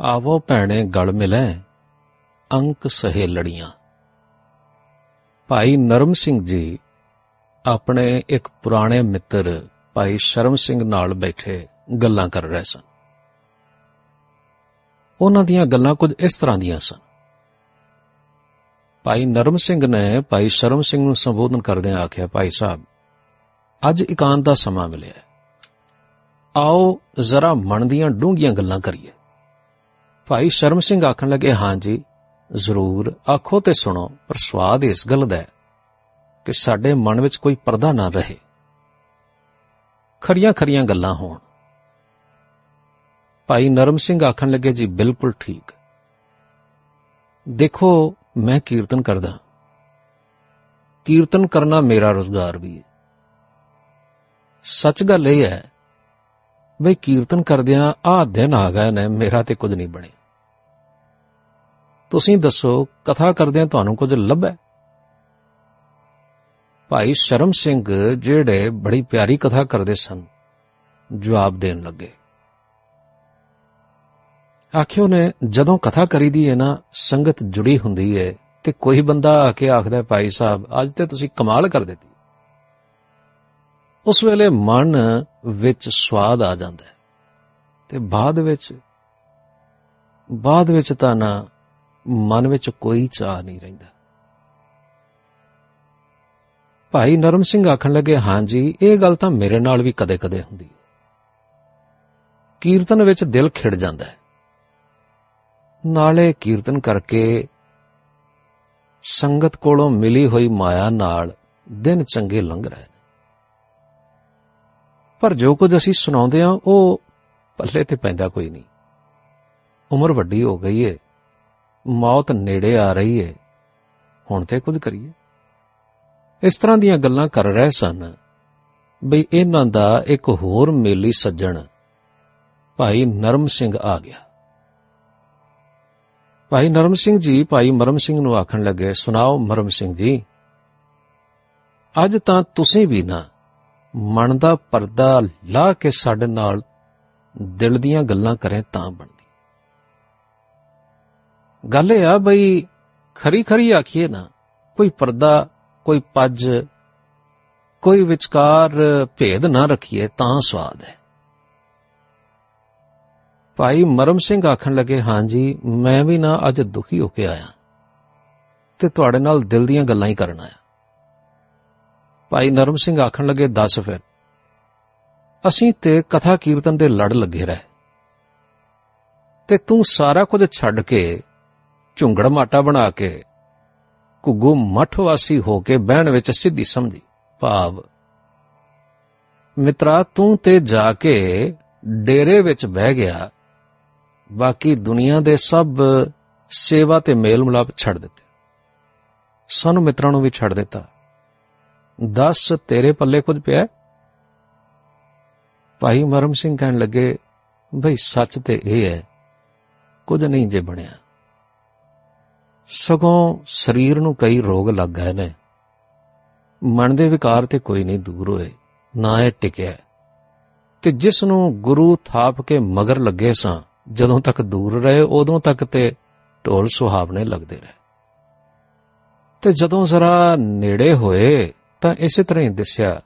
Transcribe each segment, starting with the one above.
ਆਵੋ ਭੈਣੇ ਗਲ ਮਿਲੈ, ਅੰਕ ਸਹੇ ਲੜੀਆਂ ਭਾਈ ਨਰਮ ਸਿੰਘ ਜੀ ਆਪਣੇ ਇੱਕ ਪੁਰਾਣੇ ਮਿੱਤਰ ਭਾਈ ਸ਼ਰਮ ਸਿੰਘ ਨਾਲ ਬੈਠੇ ਗੱਲਾਂ ਕਰ ਰਹੇ ਸਨ। ਉਹਨਾਂ ਦੀਆਂ ਗੱਲਾਂ ਕੁਝ ਇਸ ਤਰ੍ਹਾਂ ਦੀਆਂ ਸਨ। ਭਾਈ ਨਰਮ ਸਿੰਘ ਨੇ ਭਾਈ ਸ਼ਰਮ ਸਿੰਘ ਨੂੰ ਸੰਬੋਧਨ ਕਰਦਿਆਂ ਆਖਿਆ, ਭਾਈ ਸਾਹਿਬ, ਅੱਜ ਇਕਾਂਤ ਦਾ ਸਮਾਂ ਮਿਲਿਆ ਹੈ। ਆਓ ਜ਼ਰਾ ਮਨ ਦੀਆਂ ਡੂੰਘੀਆਂ ਗੱਲਾਂ ਕਰੀਏ। ਭਾਈ ਸ਼ਰਮ ਸਿੰਘ ਆਖਣ ਲੱਗੇ, ਹਾਂ ਜੀ, ਜ਼ਰੂਰ, ਆਖੋ ਤੇ ਸੁਣੋ, ਪਰ ਸਵਾਦ ਇਸ ਗੱਲ ਦਾ ਹੈ ਕਿ ਸਾਡੇ ਮਨ ਵਿੱਚ ਕੋਈ ਪਰਦਾ ਨਾ ਰਹੇ। ਖਰੀਆਂ ਖਰੀਆਂ ਗੱਲਾਂ ਹੋਣ। ਭਾਈ ਨਰਮ ਸਿੰਘ ਆਖਣ ਲੱਗੇ, ਜੀ, ਬਿਲਕੁਲ ਠੀਕ। ਦੇਖੋ, ਮੈਂ ਕੀਰਤਨ ਕਰਦਾ ਕੀਰਤਨ ਕਰਨਾ ਮੇਰਾ ਰੋਜ਼ਗਾਰ ਵੀ ਹੈ। ਸੱਚ ਗੱਲ ਇਹ ਹੈ ਬਈ ਕੀਰਤਨ ਕਰਦਿਆਂ ਆਹ ਦਿਨ ਆ ਗਏ ਨੇ ਮੇਰਾ ਤੇ ਕੁਝ ਨਹੀਂ ਬਣਿਆ। ਤੁਸੀਂ ਦੱਸੋ ਕਥਾ ਕਰਦਿਆਂ ਤੁਹਾਨੂੰ ਕੁਝ ਲੱਭੈ? ਭਾਈ ਸ਼ਰਮ ਸਿੰਘ ਜਿਹੜੇ ਬੜੀ ਪਿਆਰੀ ਕਥਾ ਕਰਦੇ ਸਨ ਜਵਾਬ ਦੇਣ ਲੱਗੇ। ਆਖਿਓ ਨੇ ਜਦੋਂ ਕਥਾ ਕਰੀਦੀ ਹੈ ਨਾ ਸੰਗਤ ਜੁੜੀ ਹੁੰਦੀ ਹੈ ਤੇ ਕੋਈ ਬੰਦਾ ਆ ਕੇ ਆਖਦਾ ਹੈ, ਭਾਈ ਸਾਹਿਬ ਅੱਜ ਤੇ ਤੁਸੀਂ ਕਮਾਲ ਕਰ ਦਿੱਤੀ। ਉਸ ਵੇਲੇ ਮਨ ਵਿੱਚ ਸਵਾਦ ਆ ਜਾਂਦਾ ਹੈ ਤੇ ਬਾਅਦ ਵਿੱਚ ਬਾਅਦ ਵਿੱਚ ਤਾਂ ਨਾ ਮਨ ਵਿੱਚ ਕੋਈ ਚਾਹ ਨਹੀਂ ਰਹਿੰਦਾ। ਭਾਈ ਨਰਮ ਸਿੰਘ ਆਖਣ ਲੱਗੇ, ਹਾਂ ਜੀ, ਇਹ ਗੱਲ ਤਾਂ ਮੇਰੇ ਨਾਲ ਵੀ ਕਦੇ-ਕਦੇ ਹੁੰਦੀ ਹੈ। ਕੀਰਤਨ ਵਿੱਚ ਦਿਲ ਖਿੜ ਜਾਂਦਾ ਹੈ। ਨਾਲੇ ਕੀਰਤਨ ਕਰਕੇ ਸੰਗਤ ਕੋਲੋਂ ਮਿਲੀ ਹੋਈ ਮਾਇਆ ਨਾਲ ਦਿਨ ਚੰਗੇ ਲੰਘ ਰਹੇ ਨੇ। ਪਰ ਜੋ ਕੁਝ ਅਸੀਂ ਸੁਣਾਉਂਦੇ ਹਾਂ, ਉਹ ਪੱਲੇ ਤੇ ਪੈਂਦਾ ਕੋਈ ਨਹੀਂ। ਉਮਰ ਵੱਡੀ ਹੋ ਗਈ ਏ, ਮੌਤ ਨੇੜੇ ਆ ਰਹੀ ਏ, ਹੁਣ ਤੇ ਕੁਝ ਕਰੀਏ। ਇਸ ਤਰ੍ਹਾਂ ਦੀਆਂ ਗੱਲਾਂ ਕਰ ਰਹੇ ਸਨ ਬਈ ਇਹਨਾਂ ਦਾ ਇੱਕ ਹੋਰ ਮੇਲੀ ਸੱਜਣ, ਭਾਈ ਨਰਮ ਸਿੰਘ ਆ ਗਿਆ। ਭਾਈ ਨਰਮ ਸਿੰਘ ਜੀ, ਭਾਈ ਮਰਮ ਸਿੰਘ ਨੂੰ ਆਖਣ ਲੱਗੇ, ਸੁਣਾਓ ਮਰਮ ਸਿੰਘ ਜੀ, ਅੱਜ ਤਾਂ ਤੁਸੀਂ ਵੀ ਨਾ ਮਨ ਦਾ ਪਰਦਾ ਲਾ ਕੇ ਸਾਡੇ ਨਾਲ ਦਿਲ ਦੀਆਂ ਗੱਲਾਂ ਕਰੇ ਤਾਂ ਬਣਦੀ। ਗੱਲ ਇਹ ਆ ਬਈ, ਖਰੀ ਖਰੀ ਆਖੀਏ ਨਾ, ਕੋਈ ਪਰਦਾ, ਕੋਈ ਪੱਜ, ਕੋਈ ਵਿਚਕਾਰ ਭੇਦ ਨਾ ਰੱਖੀਏ ਤਾਂ ਸਵਾਦ ਹੈ। ਭਾਈ ਮਰਮ ਸਿੰਘ ਆਖਣ ਲੱਗੇ, ਹਾਂ ਜੀ, ਮੈਂ ਵੀ ਨਾ ਅੱਜ ਦੁਖੀ ਹੋ ਕੇ ਆਇਆ ਤੇ ਤੁਹਾਡੇ ਨਾਲ ਦਿਲ ਦੀਆਂ ਗੱਲਾਂ ਹੀ ਕਰਨ ਆਇਆ। ਭਾਈ ਨਰਮ ਸਿੰਘ ਆਖਣ ਲੱਗੇ, ਦੱਸ ਫਿਰ। ਅਸੀਂ ਤੇ ਕਥਾ ਕੀਰਤਨ ਦੇ ਲੜ ਲੱਗੇ ਰਹੇ। ਤੇ ਤੂੰ ਸਾਰਾ ਕੁਝ ਛੱਡ ਕੇ, ਝੁੰਗੜ ਮਾਟਾ ਬਣਾ ਕੇ, ਘੁੱਗੂ ਮੱਠ ਵਾਸੀ ਹੋ ਕੇ ਬਹਿਣ ਵਿੱਚ ਸਿੱਧੀ ਸਮਝੀ। ਭਾਵ, ਮਿੱਤਰਾ, ਤੂੰ ਤੇ ਜਾ ਕੇ ਡੇਰੇ ਵਿੱਚ ਬਹਿ ਗਿਆ। ਬਾਕੀ ਦੁਨੀਆ ਦੇ ਸਭ ਸੇਵਾ ਤੇ ਮੇਲ ਮਿਲਾਪ ਛੱਡ ਦਿੱਤੇ। ਸਾਨੂੰ ਮਿੱਤਰਾਂ ਨੂੰ ਵੀ ਛੱਡ ਦਿੱਤਾ। ਦੱਸ, ਤੇਰੇ ਪੱਲੇ ਕੁਝ ਪਿਆ ਭਾਈ ਮਰਮ ਸਿੰਘ ਕਹਿਣ ਲੱਗੇ, ਭਈ ਸੱਚ ਤੇ ਇਹ ਹੈ, ਕੁਝ ਨਹੀਂ ਜੇ ਬਣਿਆ। ਸਗੋਂ ਸਰੀਰ ਨੂੰ ਕਈ ਰੋਗ ਲੱਗ ਗਏ ਨੇ। ਮਨ ਦੇ ਵਿਕਾਰ ਤੇ ਕੋਈ ਨਹੀਂ ਦੂਰ ਹੋਏ, ਨਾ ਇਹ ਟਿਕਿਆ ਤੇ ਜਿਸ ਨੂੰ ਗੁਰੂ ਥਾਪ ਕੇ ਮਗਰ ਲੱਗੇ ਸਾਂ, ਜਦੋਂ ਤੱਕ ਦੂਰ ਰਹੇ, ਉਦੋਂ ਤੱਕ ਤੇ ਢੋਲ ਸੁਹਾਵਣੇ ਲੱਗਦੇ ਰਹੇ। ਤੇ ਜਦੋਂ ਜ਼ਰਾ ਨੇੜੇ ਹੋਏ ਤਾਂ ਇਸੇ ਤਰ੍ਹਾਂ ਹੀ ਦਿਸਿਆ,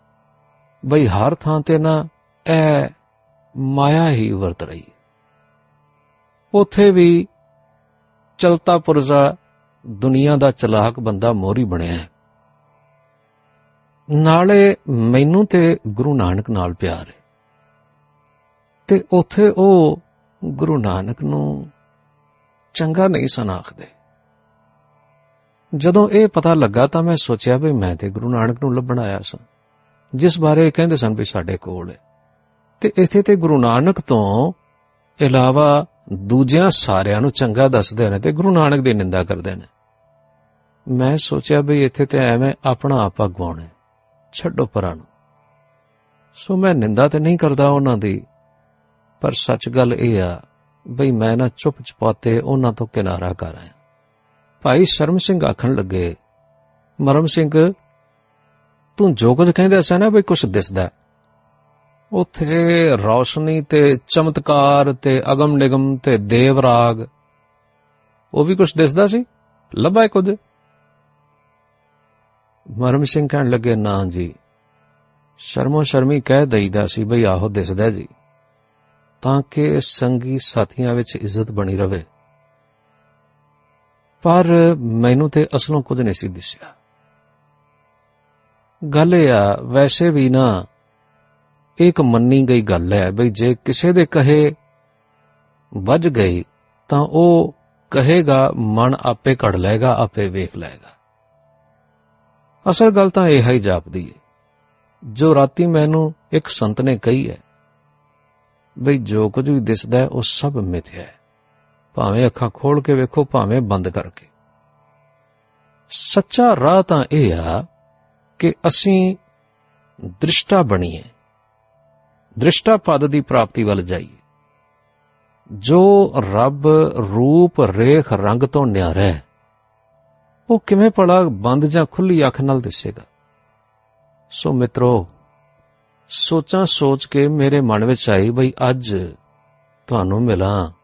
ਬਈ ਹਰ ਥਾਂ ਤੇ ਨਾ ਇਹ ਮਾਇਆ ਹੀ ਵਰਤ ਰਹੀ ਉਥੇ ਵੀ ਚਲਤਾ ਪੁਰਜ਼ਾ ਦੁਨੀਆ ਦਾ ਚਲਾਕ ਬੰਦਾ ਮੋਰੀ ਬਣਿਆ ਹੈ। ਨਾਲੇ ਮੈਨੂੰ ਤੇ ਗੁਰੂ ਨਾਨਕ ਨਾਲ ਪਿਆਰ ਹੈ। ਤੇ ਉਥੇ ਉਹ ਗੁਰੂ ਨਾਨਕ ਨੂੰ ਚੰਗਾ ਨਹੀਂ ਸਨਾਖਦੇ ਜਦੋਂ ਇਹ ਪਤਾ ਲੱਗਾ ਤਾਂ ਮੈਂ ਸੋਚਿਆ ਵੀ ਮੈਂ ਤੇ ਗੁਰੂ ਨਾਨਕ ਨੂੰ ਲੱਭਣ ਆਇਆ ਸਾਂ। ਜਿਸ ਬਾਰੇ ਇਹ ਕਹਿੰਦੇ ਸਨ ਵੀ ਸਾਡੇ ਕੋਲ ਹੈ। ਤੇ ਇੱਥੇ ਤੇ ਗੁਰੂ ਨਾਨਕ ਤੋਂ ਇਲਾਵਾ ਦੂਜਿਆਂ ਸਾਰਿਆਂ ਨੂੰ ਚੰਗਾ ਦੱਸਦੇ ਨੇ ਤੇ ਗੁਰੂ ਨਾਨਕ ਦੀ ਨਿੰਦਾ ਕਰਦੇ ਨੇ। ਮੈਂ ਸੋਚਿਆ ਵੀ ਇੱਥੇ ਤੇ ਐਵੇਂ ਆਪਣਾ ਆਪਾ ਗਵਾਉਣਾ ਹੈ। ਛੱਡੋ ਪਰਾਂ ਨੂੰ। ਸੋ ਮੈਂ ਨਿੰਦਾ ਤੇ ਨਹੀਂ ਕਰਦਾ ਉਹਨਾਂ ਦੀ, ਪਰ ਸੱਚ ਗੱਲ ਇਹ ਆ ਬਈ ਮੈਂ ਨਾ ਚੁੱਪ ਚਪਾਤੇ ਉਹਨਾਂ ਤੋਂ ਕਿਨਾਰਾ ਕਰ ਆਇਆ। ਭਾਈ ਸ਼ਰਮ ਸਿੰਘ ਆਖਣ ਲੱਗੇ, ਮਰਮ ਸਿੰਘ, ਤੂੰ ਜੋ ਕੁਝ ਕਹਿੰਦਾ ਸੀ ਨਾ ਬਈ ਕੁਛ ਦਿਸਦਾ। ਹੈ। ਉਥੇ ਰੌਸ਼ਨੀ ਤੇ ਚਮਤਕਾਰ ਤੇ ਅਗਮ ਨਿਗਮ ਤੇ ਦੇਵ ਰਾਗ ਉਹ ਵੀ ਕੁਝ ਦਿਸਦਾ ਸੀ? ਲੱਭਾ ਕੁਝ? ਮਰਮ ਸਿੰਘ ਕਹਿਣ ਲੱਗੇ, ਨਾ ਜੀ, ਸ਼ਰਮੋ ਸ਼ਰਮੀ ਕਹਿ ਦਈਦਾ ਸੀ ਬਈ ਆਹੋ ਦਿਸਦਾ ਜੀ, ਤਾਂ ਕਿ ਸੰਗੀ ਸਾਥੀਆਂ ਵਿੱਚ ਇੱਜ਼ਤ ਬਣੀ ਰਵੇ। ਪਰ ਮੈਨੂੰ ਤੇ ਅਸਲੋਂ ਕੁਝ ਨਹੀਂ ਸੀ ਦਿਸਿਆ। ਗੱਲ ਇਹ ਆ, ਵੈਸੇ ਵੀ ਨਾ ਇੱਕ ਮੰਨੀ ਗਈ ਗੱਲ ਹੈ ਬਈ ਜੇ ਕਿਸੇ ਦੇ ਕਹੇ ਵੱਜ ਗਈ, ਤਾਂ ਉਹ ਕਹੇਗਾ, ਮਨ ਆਪੇ ਕੜ ਲਏਗਾ, ਆਪੇ ਵੇਖ ਲਏਗਾ। ਅਸਲ ਗੱਲ ਤਾਂ ਇਹ ਹੀ ਜਾਪਦੀ ਹੈ ਜੋ ਰਾਤੀ ਮੈਨੂੰ ਇੱਕ ਸੰਤ ਨੇ ਕਹੀ ਹੈ, ਬਈ ਜੋ ਕੁਝ ਵੀ ਦਿਸਦਾ ਹੈ, ਉਹ ਸਭ ਮਿਥਿਆ ਹੈ। ਭਾਵੇਂ ਅੱਖਾਂ ਖੋਲ ਕੇ ਵੇਖੋ, ਭਾਵੇਂ ਬੰਦ ਕਰਕੇ। ਸੱਚਾ ਰਾਹ ਤਾਂ ਇਹ ਆ ਕਿ ਅਸੀਂ ਦ੍ਰਿਸ਼ਟਾ ਬਣੀਏ। ਦ੍ਰਿਸ਼ਟਾ ਪਦ ਦੀ ਪ੍ਰਾਪਤੀ ਵੱਲ ਜਾਈਏ। ਜੋ ਰੱਬ, ਰੂਪ, ਰੇਖ, ਰੰਗ ਤੋਂ ਨਿਆਰਾ ਹੈ, ਉਹ ਕਿਵੇਂ ਪੜਾ ਬੰਦ ਜਾਂ ਖੁੱਲੀ ਅੱਖ ਨਾਲ ਦਿਸੇਗਾ? ਸੋ ਮਿੱਤਰੋ ਸੋਚਾਂ ਸੋਚ ਕੇ ਮੇਰੇ ਮਨ ਵਿੱਚ ਆਈ, ਬਈ ਅੱਜ ਤੁਹਾਨੂੰ ਮਿਲਾਂ।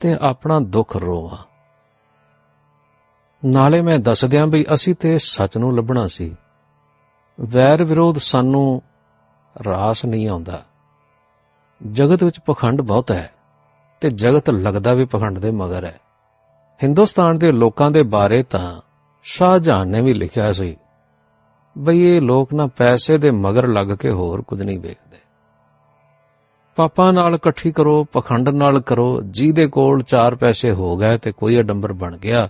ਤੇ ਆਪਣਾ ਦੁੱਖ ਰੋਵਾਂ। ਨਾਲੇ ਮੈਂ ਦੱਸ ਦਿਆਂ ਬਈ ਅਸੀਂ ਤੇ ਸੱਚ ਨੂੰ ਲੱਭਣਾ ਸੀ। ਵੈਰ ਵਿਰੋਧ ਸਾਨੂੰ ਰਾਸ ਨਹੀਂ ਆਉਂਦਾ। ਜਗਤ ਵਿੱਚ ਪਖੰਡ ਬਹੁਤ ਹੈ ਤੇ ਜਗਤ ਲੱਗਦਾ ਵੀ ਪਖੰਡ ਦੇ ਮਗਰ ਹੈ। ਹਿੰਦੁਸਤਾਨ ਦੇ ਲੋਕਾਂ ਦੇ ਬਾਰੇ ਤਾਂ ਸ਼ਾਹਜਹਾਨ ਨੇ ਵੀ ਲਿਖਿਆ ਸੀ, ਬਈ ਇਹ ਲੋਕ ਨਾ ਪੈਸੇ ਦੇ ਮਗਰ ਲੱਗ ਕੇ ਹੋਰ ਕੁਝ ਨਹੀਂ ਵੇਖਦੇ। ਪਾਪਾਂ ਨਾਲ ਇਕੱਠੀ ਕਰੋ, ਪਖੰਡ ਨਾਲ ਕਰੋ, ਜਿਹਦੇ ਕੋਲ ਚਾਰ ਪੈਸੇ ਹੋ ਗਏ ਤੇ ਕੋਈ ਅਡੰਬਰ ਬਣ ਗਿਆ।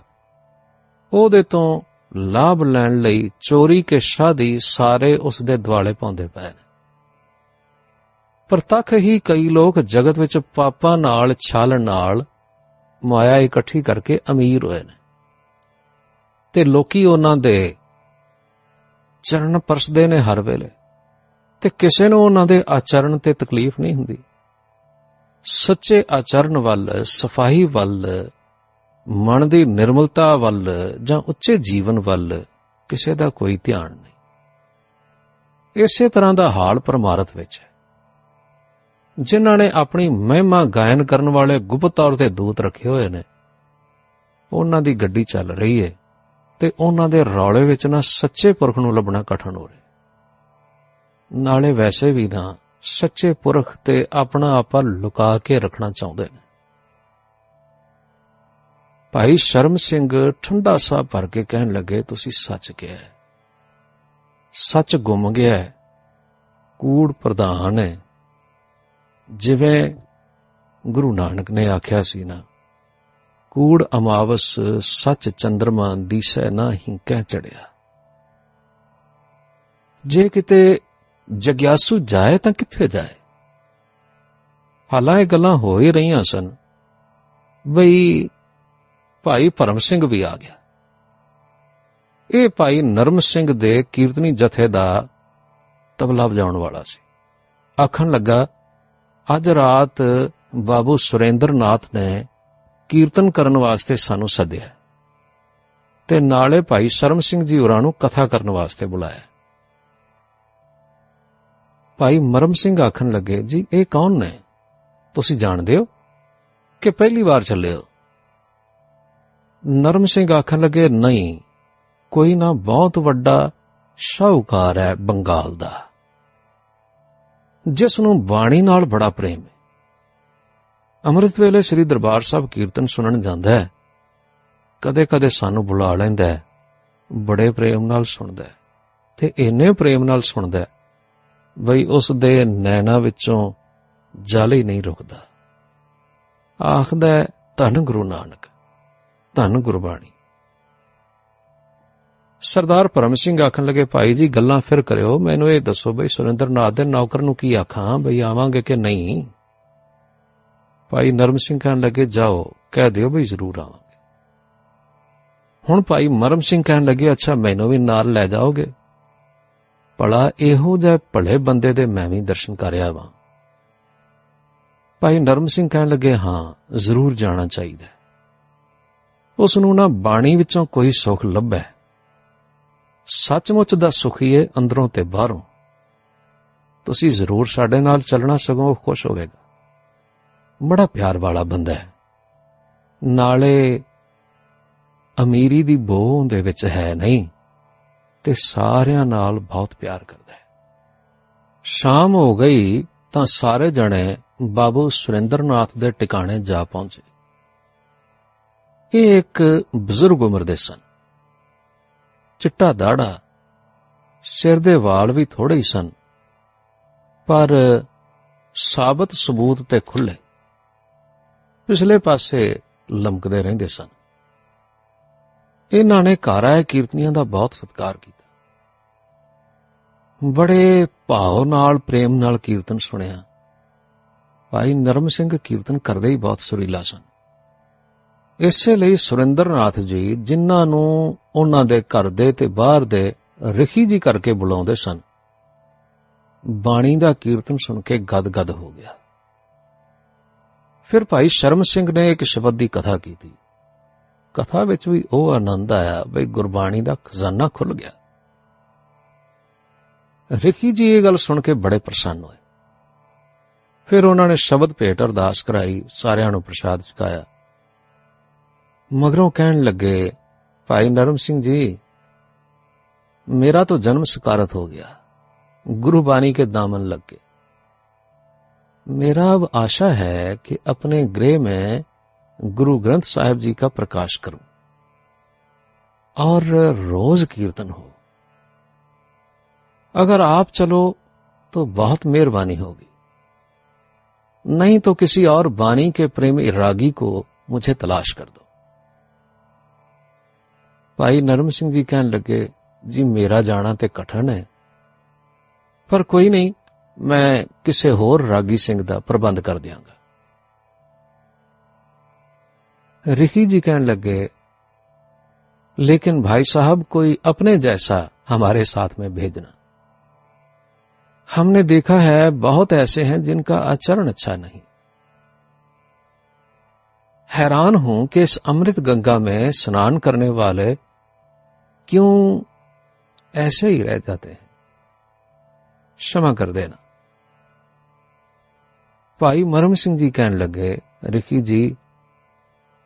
ਉਹਦੇ ਤੋਂ ਲਾਭ ਲੈਣ ਲਈ ਚੋਰੀ ਕੇ ਸ਼ਾਦੀ ਸਾਰੇ ਉਸ ਦੇ ਦਿਵਾਲੇ ਪਾਉਂਦੇ ਪਏ ਨੇ। ਪ੍ਰਤੱਖ ਹੀ ਕਈ ਲੋਕ ਜਗਤ ਵਿੱਚ ਪਾਪਾਂ ਨਾਲ ਛਾਲਣ ਨਾਲ ਮਾਇਆ ਇਕੱਠੀ ਕਰਕੇ ਅਮੀਰ ਹੋਏ ਨੇ। ਤੇ ਲੋਕੀ ਉਹਨਾਂ ਦੇ ਚਰਨ ਪਰਸਦੇ ਨੇ ਹਰ ਵੇਲੇ। ਤੇ ਕਿਸੇ ਨੂੰ ਉਹਨਾਂ ਦੇ ਆਚਰਣ ਤੇ ਤਕਲੀਫ ਨਹੀਂ ਹੁੰਦੀ। ਸੱਚੇ ਆਚਰਣ ਵੱਲ, ਸਫ਼ਾਈ ਵੱਲ, ਮਨ ਦੀ ਨਿਰਮਲਤਾ ਵੱਲ ਜਾਂ ਉੱਚੇ ਜੀਵਨ ਵੱਲ ਕਿਸੇ ਦਾ ਕੋਈ ਧਿਆਨ ਨਹੀਂ। ਇਸੇ ਤਰ੍ਹਾਂ ਦਾ ਹਾਲ ਪਰਮਾਰਥ ਵਿੱਚ ਹੈ। ਜਿਨ੍ਹਾਂ ਨੇ ਆਪਣੀ ਮਹਿਮਾ ਗਾਇਨ ਕਰਨ ਵਾਲੇ ਗੁਪਤ ਤੌਰ ਤੇ ਦੂਤ ਰੱਖੇ ਹੋਏ ਨੇ, ਉਹਨਾਂ ਦੀ ਗੱਡੀ ਚੱਲ ਰਹੀ ਹੈ ਤੇ ਉਹਨਾਂ ਦੇ ਰੌਲੇ ਵਿੱਚ ਨਾ ਸੱਚੇ ਪੁਰਖ ਨੂੰ ਲੱਭਣਾ ਕਠਨ ਹੋ ਰਿਹਾ। ਨਾਲੇ ਵੈਸੇ ਵੀ ਨਾ, ਸੱਚੇ ਪੁਰਖ ਤੇ ਆਪਣਾ ਆਪਾ ਲੁਕਾ ਕੇ ਰੱਖਣਾ ਚਾਹੁੰਦੇ ਨੇ। ਭਾਈ ਸ਼ਰਮ ਸਿੰਘ ਠੰਡਾ ਸਾਹ ਭਰ ਕੇ ਕਹਿਣ ਲੱਗੇ, ਤੁਸੀਂ ਸੱਚ ਕਿਹਾ ਸੱਚ ਗੁੰਮ ਗਿਆ ਹੈ। ਕੂੜ ਪ੍ਰਧਾਨ ਹੈ। ਜਿਵੇਂ ਗੁਰੂ ਨਾਨਕ ਨੇ ਆਖਿਆ ਸੀ ਨਾ, ਕੂੜ ਅਮਾਵਸ ਸੱਚ ਚੰਦਰਮਾ ਦੀਸੈ ਨਾ ਹੀ ਕਹਿ ਚੜਿਆ। ਜੇ ਕਿਤੇ ਜਗਿਆਸੂ ਜਾਏ ਤਾਂ ਕਿੱਥੇ ਜਾਏ? ਹਾਲਾਂ ਇਹ ਗੱਲਾਂ ਹੋ ਹੀ ਰਹੀਆਂ ਸਨ। ਬਈ ਭਾਈ ਭਰਮ ਸਿੰਘ ਵੀ ਆ ਗਿਆ। ਇਹ ਭਾਈ ਨਰਮ ਸਿੰਘ ਦੇ ਕੀਰਤਨੀ ਜਥੇ ਦਾ ਤਬਲਾ ਵਜਾਉਣ ਵਾਲਾ ਸੀ। ਆਖਣ ਲੱਗਾ, ਅੱਜ ਰਾਤ ਬਾਬੂ ਸੁਰੇਂਦਰਨਾਥ ਨੇ ਕੀਰਤਨ ਕਰਨ ਵਾਸਤੇ ਸਾਨੂੰ ਸੱਦਿਆ ਤੇ ਨਾਲੇ ਭਾਈ ਸ਼ਰਮ ਸਿੰਘ ਜੀ ਹੋਰਾਂ ਨੂੰ ਕਥਾ ਕਰਨ ਵਾਸਤੇ ਬੁਲਾਇਆ ਭਾਈ ਮਰਮ ਸਿੰਘ ਆਖਣ ਲੱਗੇ, ਜੀ, ਇਹ ਕੌਣ ਨੇ? ਤੁਸੀਂ ਜਾਣਦੇ ਹੋ ਕਿ ਪਹਿਲੀ ਵਾਰ ਚੱਲੇ ਹੋ? ਨਰਮ ਸਿੰਘ ਆਖਣ ਲੱਗੇ, ਨਹੀਂ, ਕੋਈ ਨਾ ਬਹੁਤ ਵੱਡਾ ਸ਼ਾਹੂਕਾਰ ਹੈ ਬੰਗਾਲ ਦਾ, ਜਿਸ ਨੂੰ ਬਾਣੀ ਨਾਲ ਬੜਾ ਪ੍ਰੇਮ ਹੈ। ਅੰਮ੍ਰਿਤ ਵੇਲੇ ਸ੍ਰੀ ਦਰਬਾਰ ਸਾਹਿਬ ਕੀਰਤਨ ਸੁਣਨ ਜਾਂਦਾ ਹੈ। ਕਦੇ-ਕਦੇ ਸਾਨੂੰ ਬੁਲਾ ਲੈਂਦਾ ਹੈ, ਬੜੇ ਪ੍ਰੇਮ ਨਾਲ ਸੁਣਦਾ ਹੈ ਤੇ ਇੰਨੇ ਪ੍ਰੇਮ ਨਾਲ ਸੁਣਦਾ ਹੈ ਬਈ ਉਸ ਦੇ ਨੈਣਾ ਵਿੱਚੋਂ ਜਲ ਹੀ ਨਹੀਂ ਰੁਕਦਾ। ਆਖਦਾ ਧੰਨ ਗੁਰੂ ਨਾਨਕ, ਧੰਨ ਗੁਰਬਾਣੀ। ਸਰਦਾਰ ਪਰਮ ਸਿੰਘ ਆਖਣ ਲੱਗੇ, ਭਾਈ ਜੀ, ਗੱਲਾਂ ਫਿਰ ਕਰਿਓ। ਮੈਨੂੰ ਇਹ ਦੱਸੋ ਬਈ, ਸੁਰਿੰਦਰਨਾਥ ਦੇ ਨੌਕਰ ਨੂੰ ਕੀ ਆਖਾਂ? ਬਈ ਆਵਾਂਗੇ ਕਿ ਨਹੀਂ? ਭਾਈ ਨਰਮ ਸਿੰਘ ਕਹਿਣ ਲੱਗੇ, ਜਾਓ, ਕਹਿ ਦਿਓ ਬਈ, ਜ਼ਰੂਰ ਆਵਾਂਗੇ। ਹੁਣ ਭਾਈ ਮਰਮ ਸਿੰਘ ਕਹਿਣ ਲੱਗੇ, ਅੱਛਾ, ਮੈਨੂੰ ਵੀ ਨਾਲ ਲੈ ਜਾਓਗੇ? ਭਲਾ ਇਹੋ ਜਿਹਾ ਭਲੇ ਬੰਦੇ ਦੇ ਮੈਂ ਵੀ ਦਰਸ਼ਨ ਕਰ ਆਵਾਂ ਭਾਈ ਨਰਮ ਸਿੰਘ ਕਹਿਣ ਲੱਗੇ, ਹਾਂ, ਜ਼ਰੂਰ ਜਾਣਾ ਚਾਹੀਦਾ ਉਸ ਨੂੰ ਨਾ ਬਾਣੀ ਵਿੱਚੋਂ ਕੋਈ ਸੁੱਖ ਲੱਭੈ। ਸੱਚਮੁੱਚ ਦਾ ਸੁਖੀਏ ਅੰਦਰੋਂ ਤੇ ਬਾਹਰੋਂ। ਤੁਸੀਂ ਜ਼ਰੂਰ ਸਾਡੇ ਨਾਲ ਚੱਲਣਾ ਸਗੋਂ ਉਹ ਖੁਸ਼ ਹੋਵੇਗਾ। ਬੜਾ ਪਿਆਰ ਵਾਲਾ ਬੰਦਾ ਹੈ। ਨਾਲੇ ਅਮੀਰੀ ਦੀ ਬੋਹ ਉਹਦੇ ਵਿੱਚ ਹੈ ਨਹੀਂ। ਤੇ ਸਾਰਿਆਂ ਨਾਲ ਬਹੁਤ ਪਿਆਰ ਕਰਦਾ ਹੈ। ਸ਼ਾਮ ਹੋ ਗਈ ਤਾਂ ਸਾਰੇ ਜਣੇ ਬਾਬੂ ਸੁਰਿੰਦਰਨਾਥ ਦੇ ਟਿਕਾਣੇ ਜਾ ਪਹੁੰਚੇ। ਇਹ ਇੱਕ ਬਜ਼ੁਰਗ ਉਮਰ ਦੇ ਸਨ। ਚਿੱਟਾ ਦਾੜਾ, ਸਿਰ ਦੇ ਵਾਲ ਵੀ ਥੋੜੇ ਹੀ ਸਨ, ਪਰ ਸਾਬਤ ਸਬੂਤ ਤੇ ਖੁੱਲੇ ਪਿਛਲੇ ਪਾਸੇ ਲਮਕਦੇ ਰਹਿੰਦੇ ਸਨ। ਇਹਨਾਂ ਨੇ ਘਰ ਆਏ ਕੀਰਤਨੀਆਂ ਦਾ ਬਹੁਤ ਸਤਿਕਾਰ ਕੀਤਾ। ਬੜੇ ਭਾਵ ਨਾਲ, ਪ੍ਰੇਮ ਨਾਲ ਕੀਰਤਨ ਸੁਣਿਆ। ਭਾਈ ਨਰਮ ਸਿੰਘ ਕੀਰਤਨ ਕਰਦੇ ਹੀ ਬਹੁਤ ਸੁਰੀਲਾ ਸਨ। ਇਸੇ ਲਈ ਸੁਰਿੰਦਰਨਾਥ ਜੀ ਜਿਨ੍ਹਾਂ ਨੂੰ ਉਹਨਾਂ ਦੇ ਘਰ ਦੇ ਤੇ ਬਾਹਰ ਦੇ ਰਖੀ ਜੀ ਕਰਕੇ ਬੁਲਾਉਂਦੇ ਸਨ, ਬਾਣੀ ਦਾ ਕੀਰਤਨ ਸੁਣ ਕੇ ਗਦ-ਗਦ ਹੋ ਗਿਆ। ਫਿਰ ਭਾਈ ਸ਼ਰਮ ਸਿੰਘ ਨੇ ਇੱਕ ਸ਼ਬਦ ਦੀ ਕਥਾ ਕੀਤੀ। ਕਥਾ ਵਿੱਚ ਵੀ ਉਹ ਆਨੰਦ ਆਇਆ, ਬਈ ਗੁਰਬਾਣੀ ਦਾ ਖਜ਼ਾਨਾ ਖੁੱਲ ਗਿਆ। ਰਖੀ ਜੀ ਇਹ ਗੱਲ ਸੁਣ ਕੇ ਬੜੇ ਪ੍ਰਸੰਨ ਹੋਏ ਫਿਰ ਉਹਨਾਂ ਨੇ ਸ਼ਬਦ ਭੇਟ ਅਰਦਾਸ ਕਰਾਈ ਸਾਰਿਆਂ ਨੂੰ ਪ੍ਰਸ਼ਾਦ ਛਕਾਇਆ ਮਗਰੋਂ ਕਹਿਣ ਲੱਗੇ ਭਾਈ ਨਰਮ ਸਿੰਘ ਜੀ मेरा तो जन्म सकारत हो गया गुरु बानी के दामन लग गए मेरा अब आशा है कि अपने गृह में गुरु ग्रंथ साहिब जी का प्रकाश करूं और रोज कीर्तन हो अगर आप चलो तो बहुत मेहरबानी होगी नहीं तो किसी और बानी के प्रेमी रागी को मुझे तलाश कर दो भाई नरम सिंह जी कहने लगे ਜੀ ਮੇਰਾ ਜਾਣਾ ਤੇ ਕਠਨ ਹੈ ਪਰ ਕੋਈ ਨਹੀਂ ਮੈਂ ਕਿਸੇ ਹੋਰ ਰਾਗੀ ਸਿੰਘ ਦਾ ਪ੍ਰਬੰਧ ਕਰ ਦਿਆਂਗਾ ਰਿਖੀ ਜੀ कहने लगे लेकिन भाई साहब कोई अपने जैसा हमारे साथ में भेजना हमने देखा है बहुत ऐसे हैं जिनका आचरण अच्छा नहीं हैरान हूं कि इस अमृत गंगा में स्नान करने वाले क्यों ऐसे ही रह जाते हैं क्षमा कर देना ਭਾਈ ਮਰਮ ਸਿੰਘ ਜੀ ਕਹਿਣ ਲੱਗੇ ਰਿਖੀ ਜੀ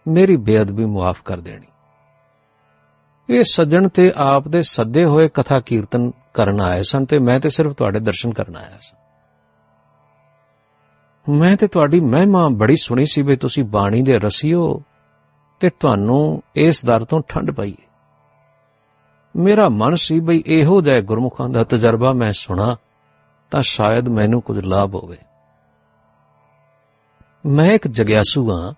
ਮੇਰੀ ਬੇਅਦਬੀ ਮੁਆਫ ਕਰ ਦੇਣੀ ਇਹ ਸੱਜਣ ਤੇ ਆਪ ਦੇ ਸੱਦੇ ਹੋਏ ਕਥਾ ਕੀਰਤਨ ਕਰਨ ਆਏ ਸਨ ਤੇ ਮੈਂ ਤੇ ਸਿਰਫ ਤੁਹਾਡੇ ਦਰਸ਼ਨ ਕਰਨ ਆਇਆ ਸਾਂ। ਮੈਂ ਤੇ ਤੁਹਾਡੀ ਮਹਿਮਾ ਬੜੀ ਸੁਣੀ ਸੀ ਵੀ ਤੁਸੀਂ ਬਾਣੀ ਦੇ ਰਸੀਓ ਤੇ ਤੁਹਾਨੂੰ ਇਸ ਦਰ ਤੋਂ ਠੰਡ ਪਈ ਮੇਰਾ ਮਨ ਸੀ ਬਈ ਇਹੋ ਜਿਹਾ ਗੁਰਮੁਖਾਂ ਦਾ ਤਜਰਬਾ ਮੈਂ ਸੁਣਾ ਤਾਂ ਸ਼ਾਇਦ ਮੈਨੂੰ ਕੁਝ ਲਾਭ ਹੋਵੇ। ਮੈਂ ਇੱਕ ਜਗਿਆਸੂ ਹਾਂ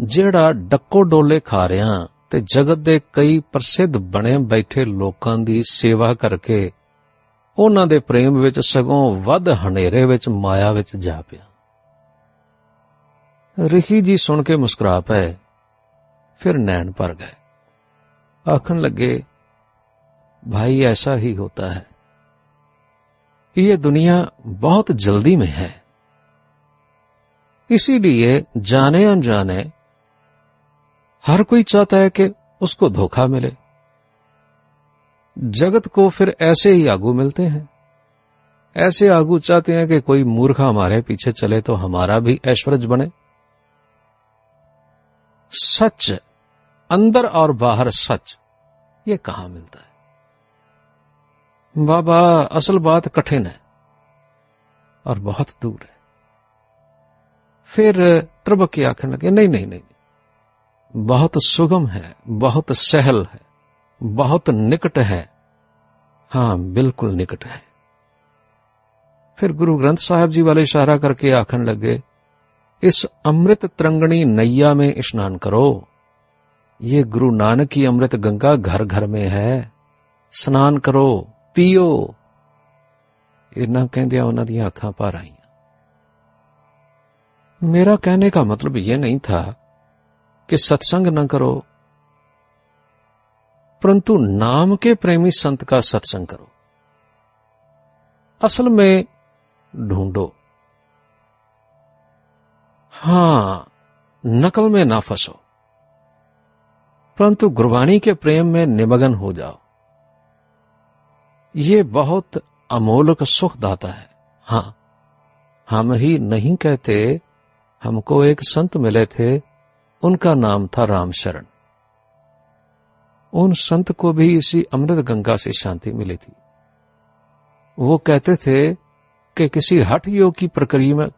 ਜਿਹੜਾ ਡੱਕੋ ਡੋਲੇ ਖਾ ਰਿਹਾ ਤੇ ਜਗਤ ਦੇ ਕਈ ਪ੍ਰਸਿੱਧ ਬਣੇ ਬੈਠੇ ਲੋਕਾਂ ਦੀ ਸੇਵਾ ਕਰਕੇ ਉਹਨਾਂ ਦੇ ਪ੍ਰੇਮ ਵਿੱਚ ਸਗੋਂ ਵੱਧ ਹਨੇਰੇ ਵਿੱਚ ਮਾਇਆ ਵਿੱਚ ਜਾ ਪਿਆ ਰਿਖੀ ਜੀ ਸੁਣ ਕੇ ਮੁਸਕਰਾ ਪਏ ਫਿਰ ਨੈਣ ਭਰ ਗਏ ਆਖਣ ਲੱਗੇ भाई ऐसा ही होता है ये दुनिया बहुत जल्दी में है इसीलिए जाने अनजाने हर कोई चाहता है कि उसको धोखा मिले। जगत को फिर ऐसे ही आगू मिलते हैं। ऐसे आगू चाहते हैं कि कोई मूर्ख हमारे पीछे चले तो हमारा भी ऐश्वर्य बने। सच, अंदर और बाहर सच, ये कहाँ मिलता है? बाबा, असल बात कठिन है और बहुत दूर है। फिर त्रिबकी आखने लगे, नहीं नहीं नहीं बहुत सुगम है, बहुत सहल है, बहुत निकट है। हाँ, बिल्कुल निकट है। फिर गुरु ग्रंथ साहब जी वाले इशारा करके आखन लगे, इस अमृत त्रंगणी नैया में स्नान करो। ये गुरु नानक की अमृत गंगा घर घर में है। स्नान करो, पियो। इना कहदिया उन्होंने अखा अखां भर आईਆਂ मेरा कहने का मतलब यह नहीं था कि सत्संग न करो, परंतु नाम के प्रेमी संत का सत्संग करो। असल में ढूंढो। हाँ, नकल में ना फंसो, परंतु गुरबानी के प्रेम में निमगन हो जाओ। ये बहुत अमोलक सुख दाता है। हाँ, हम ही नहीं कहते हमको एक संत मिले थे उनका नाम था राम शरण उन संत को भी इसी अमृत गंगा से शांति मिली थी। वो कहते थे कि किसी हठ योग की प्रक्रिया में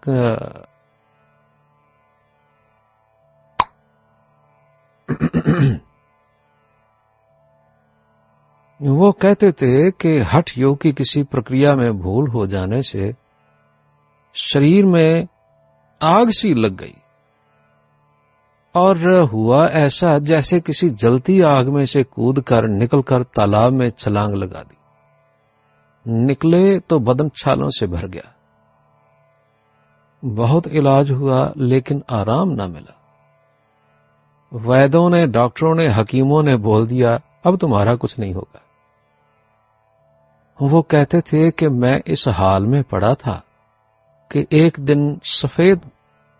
वो कहते थे कि हठ योग की किसी प्रक्रिया में भूल हो जाने से शरीर में आग सी लग गई। और हुआ ऐसा जैसे किसी जलती आग में से कूद कर निकलकर तालाब में छलांग लगा दी। निकले तो बदन छालों से भर गया। बहुत इलाज हुआ, लेकिन आराम ना मिला। वैदों ने, डॉक्टरों ने, हकीमों ने बोल दिया, अब तुम्हारा कुछ नहीं होगा। वो कहते थे कि मैं इस हाल में पड़ा था कि एक दिन सफ़ेद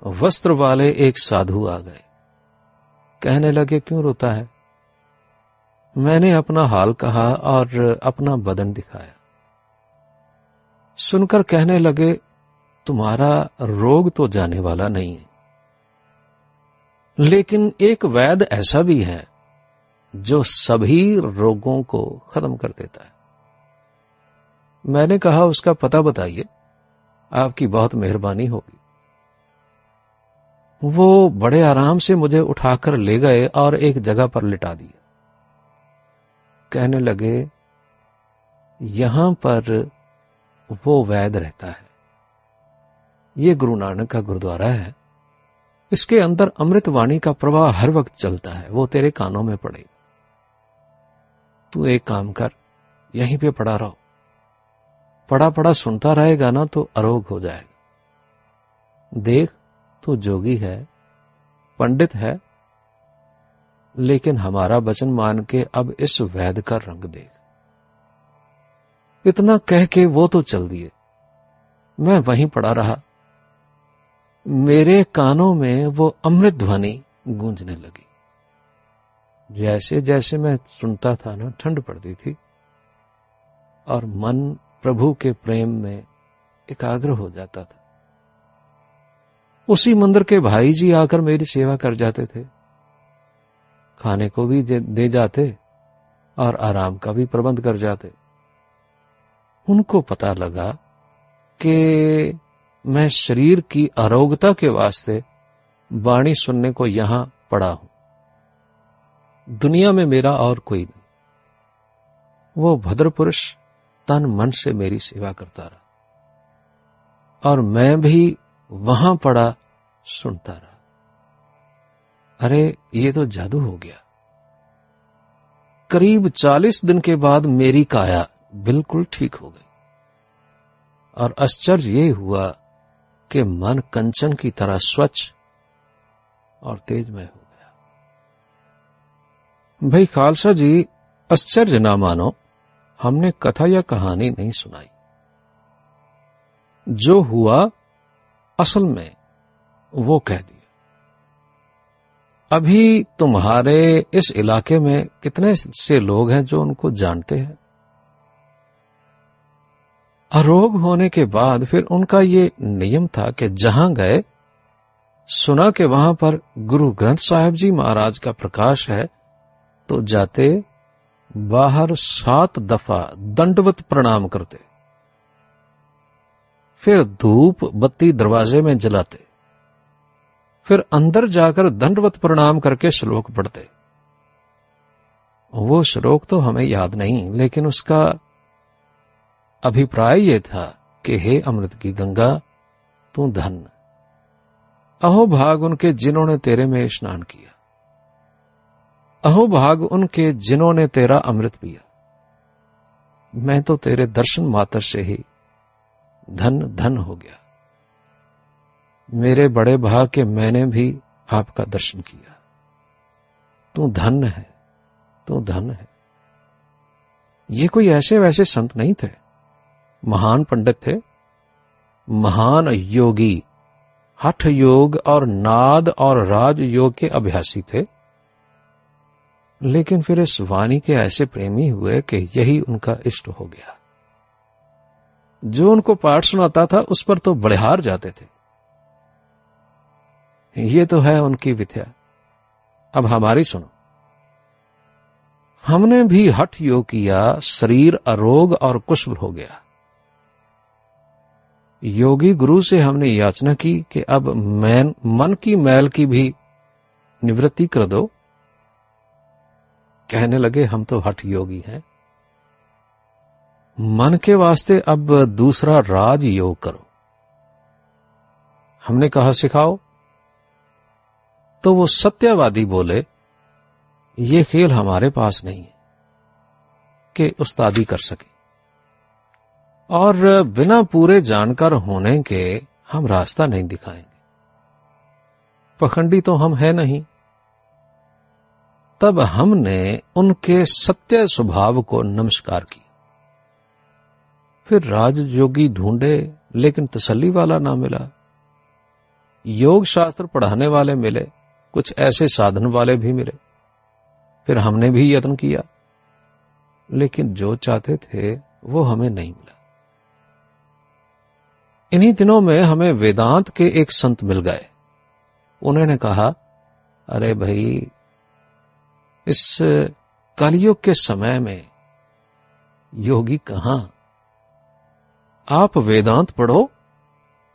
वस्त्र वाले एक साधु आ गए। कहने लगे, क्यों रोता है? मैंने अपना हाल कहा और अपना बदन दिखाया। सुनकर कहने लगे, तुम्हारा रोग तो जाने वाला नहीं है। लेकिन एक वैद ऐसा भी है, जो सभी रोगों को खत्म कर देता है। मैंने कहा, उसका पता बताइए। आपकी बहुत मेहरबानी होगी। वो बड़े आराम से मुझे उठाकर ले गए और एक जगह पर लिटा दिया। कहने लगे, यहाँ पर वो वैद रहता है। ये गुरु नानक का गुरुद्वारा है। इसके अंदर अमृत वाणी का प्रवाह हर वक्त चलता है। वो तेरे कानों में पड़े। तू एक काम कर, यहीं पे पड़ा रहो। पड़ा पड़ा सुनता रहेगा ना तो अरोग हो जाएगा। देख तू जोगी है, पंडित है, लेकिन हमारा वचन मान के अब इस वैद का रंग देख। इतना कह के वो तो चल दिए। मैं वहीं पड़ा रहा। मेरे कानों में वो अमृत ध्वनि गूंजने लगी। जैसे जैसे मैं सुनता था ना, ठंड पड़ती थी, और मन प्रभु के प्रेम में एकाग्र हो जाता था। उसी मंदिर के भाई जी आकर मेरी सेवा कर जाते थे। खाने को भी दे जाते और आराम का भी प्रबंध कर जाते। उनको पता लगा कि मैं शरीर की अरोगता के वास्ते वाणी सुनने को यहाँ पड़ा हूँ। दुनिया में मेरा और कोई नहीं। वो भद्र पुरुष तन मन से मेरी सेवा करता रहा। और मैं भी वहाँ पड़ा सुनता रहा। अरे, ये तो जादू हो गया। करीब चालीस दिन के बाद मेरी काया बिल्कुल ठीक हो गई। और आश्चर्य ये हुआ कि मन कंचन की तरह स्वच्छ और तेजमय हो गया। भाई खालसा जी, आश्चर्य ना मानो, हमने कथा या कहानी नहीं सुनाई। जो हुआ असल में वो कह दिया, अभी तुम्हारे इस इलाके में कितने से लोग हैं जो उनको जानते हैं? अरोग होने के बाद फिर उनका ये नियम था कि जहाँ गए, सुना कि वहाँ पर गुरु ग्रंथ साहिब जी महाराज का प्रकाश है तो जाते बाहर सात दफ़ा दंडवत प्रणाम करते। फिर धूप बत्ती दरवाजे में जलाते। फिर अंदर जाकर दंडवत प्रणाम करके श्लोक पढ़ते। वो श्लोक तो हमें याद नहीं, लेकिन उसका अभिप्राय ये था कि हे अमृत की गंगा, तू धन। अहो भाग उनके जिन्होंने तेरे में स्नान किया। अहो भाग उनके जिन्होंने तेरा अमृत पिया। मैं तो तेरे दर्शन मात्र से ही धन धन हो गया। मेरे बड़े भाग के मैंने भी आपका दर्शन किया। तू धन है, तू धन है। ये कोई ऐसे वैसे संत नहीं थे। महान पंडित थे। महान योगी। हठ योग और नाद और राज योग के अभ्यासी थे। लेकिन फिर इस वाणी के ऐसे प्रेमी हुए कि यही उनका इष्ट हो गया। जो उनको पाठ सुनाता था, उस पर तो बड़िहार जाते थे। ये तो है उनकी विद्या। अब हमारी सुनो। हमने भी हठ योग किया, शरीर अरोग और कुशल हो गया। योगी गुरु से हमने याचना की कि अब मैन मन की मैल की भी निवृत्ति कर दो। कहने लगे, हम तो हठ योगी हैं। मन के वास्ते अब दूसरा राज योग करो। हमने कहा, सिखाओ। तो वो सत्यवादी बोले, ये खेल हमारे पास नहीं है, कि उस्तादी कर सके। और बिना पूरे जानकार होने के हम रास्ता नहीं दिखाएँगे। पखंडी तो हम है नहीं। तब हमने उनके सत्य स्वभाव को नमस्कार किया। फिर राजयोगी ढूंढे, लेकिन तसल्ली वाला ना मिला। योग शास्त्र पढ़ाने वाले मिले, कुछ ऐसे साधन वाले भी मिले। फिर हमने भी यत्न किया। लेकिन जो चाहते थे, वो हमें नहीं मिला। इन्हीं दिनों में हमें वेदांत के एक संत मिल गए। उन्होंने कहा, अरे भाई, इस कलयुग के समय में योगी कहाँ आप वेदांत पढ़ो,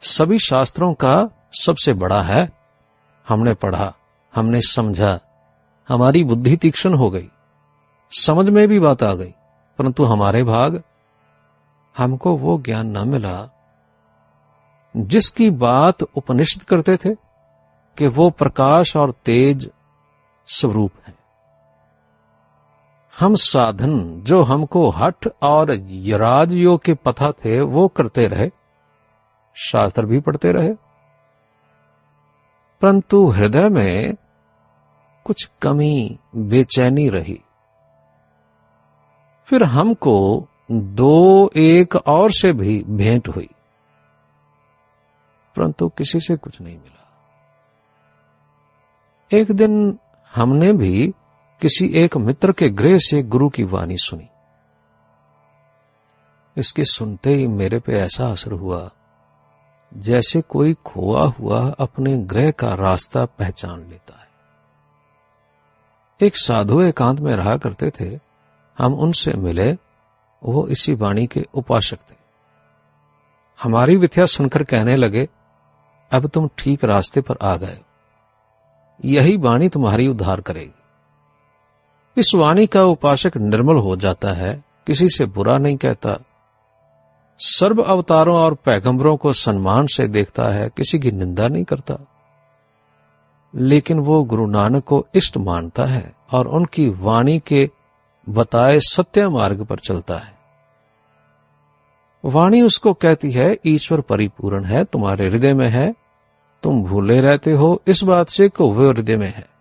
सभी शास्त्रों का सबसे बड़ा है। हमने पढ़ा, हमने समझा, हमारी बुद्धि तीक्ष्ण हो गई। समझ में भी बात आ गई, परंतु हमारे भाग, हमको वो ज्ञान न मिला, जिसकी बात उपनिषद करते थे, कि वो प्रकाश और तेज स्वरूप है। हम साधन जो हमको हठ और यराज योग के पथा थे, वो करते रहे। शास्त्र भी पढ़ते रहे। परंतु हृदय में कुछ कमी, बेचैनी रही। फिर हमको दो एक और से भी भेंट हुई। परंतु किसी से कुछ नहीं मिला। एक दिन हमने भी किसी एक मित्र के गृह से गुरु की वाणी सुनी। इसके सुनते ही मेरे पे ऐसा असर हुआ, जैसे कोई खोआ हुआ अपने ग्रह का रास्ता पहचान लेता है। एक साधु एकांत में रहा करते थे। हम उनसे मिले, वो इसी वाणी के उपासक थे। हमारी विद्या सुनकर कहने लगे, अब तुम ठीक रास्ते पर आ गए यही वाणी तुम्हारी उद्धार करेगी। इस वाणी का उपासक निर्मल हो जाता है, किसी से बुरा नहीं कहता। सर्व अवतारों और पैगंबरों को सम्मान से देखता है, किसी की निंदा नहीं करता। लेकिन वो गुरु नानक को इष्ट मानता है और उनकी वाणी के बताए सत्य मार्ग पर चलता है। वाणी उसको कहती है, ईश्वर परिपूर्ण है, तुम्हारे हृदय में है, तुम भूले रहते हो, इस बात से कि वो हृदय में है।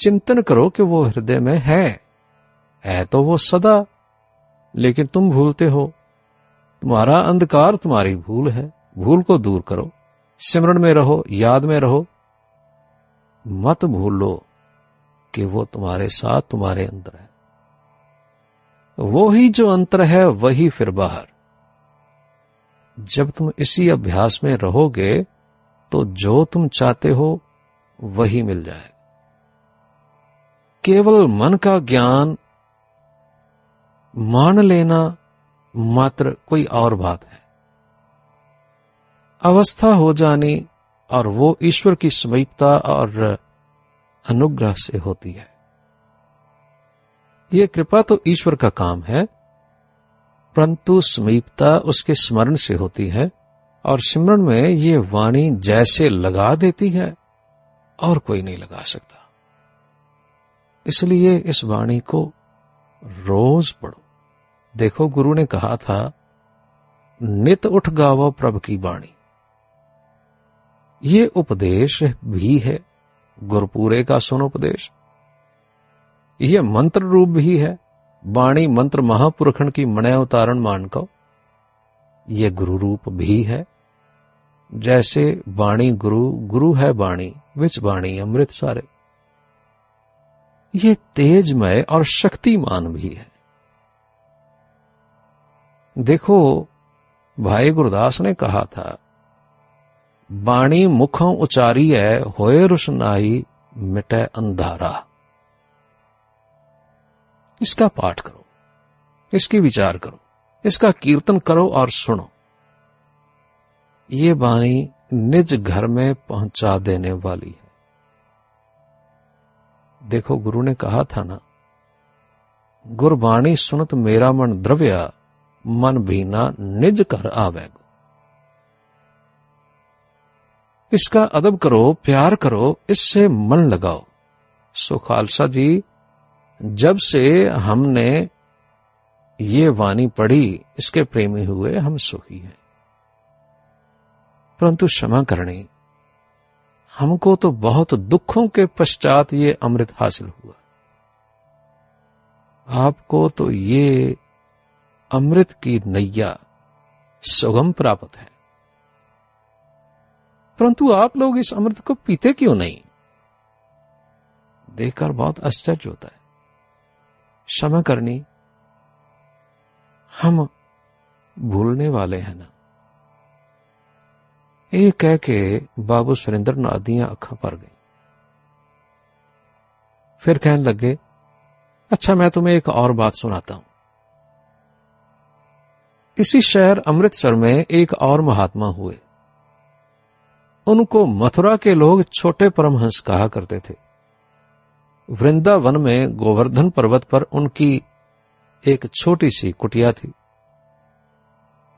चिंतन करो कि वो हृदय में है। है तो वो सदा, लेकिन तुम भूलते हो। तुम्हारा अंधकार तुम्हारी भूल है। भूल को दूर करो। सिमरण में रहो, याद में रहो। मत भूलो कि वो तुम्हारे साथ तुम्हारे अंदर है। वो ही जो अंतर है, वही फिर बाहर। जब तुम इसी अभ्यास में रहोगे तो जो तुम चाहते हो, वही मिल जाएगा। केवल मन का ज्ञान मान लेना मात्र कोई और बात है। अवस्था हो जानी और वो ईश्वर की समीपता और अनुग्रह से होती है। ये कृपा तो ईश्वर का काम है, परंतु समीपता उसके स्मरण से होती है और सिमरण में ये वाणी जैसे लगा देती है और कोई नहीं लगा सकता। इसलिए इस वाणी को रोज पढ़ो। देखो, गुरु ने कहा था, नित उठ गावो प्रभ की वाणी। ये उपदेश भी है, गुरपुरे का सुन उपदेश। यह मंत्र रूप भी है, वाणी मंत्र महापुरखण की मणय उतारण मान को ये गुरु रूप भी है, जैसे वाणी गुरु गुरु है वाणी, विच वाणी अमृत सारे ये तेजमय और शक्तिमान भी है। देखो, भाई गुरदास ने कहा था, बाणी मुखों उचारी है होए रुशनाई मिटे अंधारा। इसका पाठ करो, इसकी विचार करो, इसका कीर्तन करो और सुनो। ये बाणी निज घर में पहुँचा देने वाली है। देखो, गुरु ने कहा था ना, गुरबाणी सुनत मेरा मन द्रव्या, मन भीना निज कर आवेगो। इसका अदब करो, प्यार करो, इससे मन लगाओ। सो खालसा जी, जब से हमने ये वाणी पढ़ी, इसके प्रेमी हुए हम सुखी हैं। परंतु क्षमा करनी हमको तो बहुत दुखों के पश्चात ये अमृत हासिल हुआ। आपको तो ये अमृत की नैया सुगम प्राप्त है। परंतु आप लोग इस अमृत को पीते क्यों नहीं? देखकर बहुत आश्चर्य होता है। क्षमा करनी, हम भूलने वाले हैं ना। ये कह के बाबू सुरेंद्र नाथ दियाँ अखा भर गई फिर कहने लगे अच्छा मैं तुम्हें एक और बात सुनाता हूँ इसी शहर अमृतसर में एक और महात्मा हुए उनको मथुरा के लोग छोटे परमहंस कहा करते थे वृंदावन में गोवर्धन पर्वत पर उनकी एक छोटी सी कुटिया थी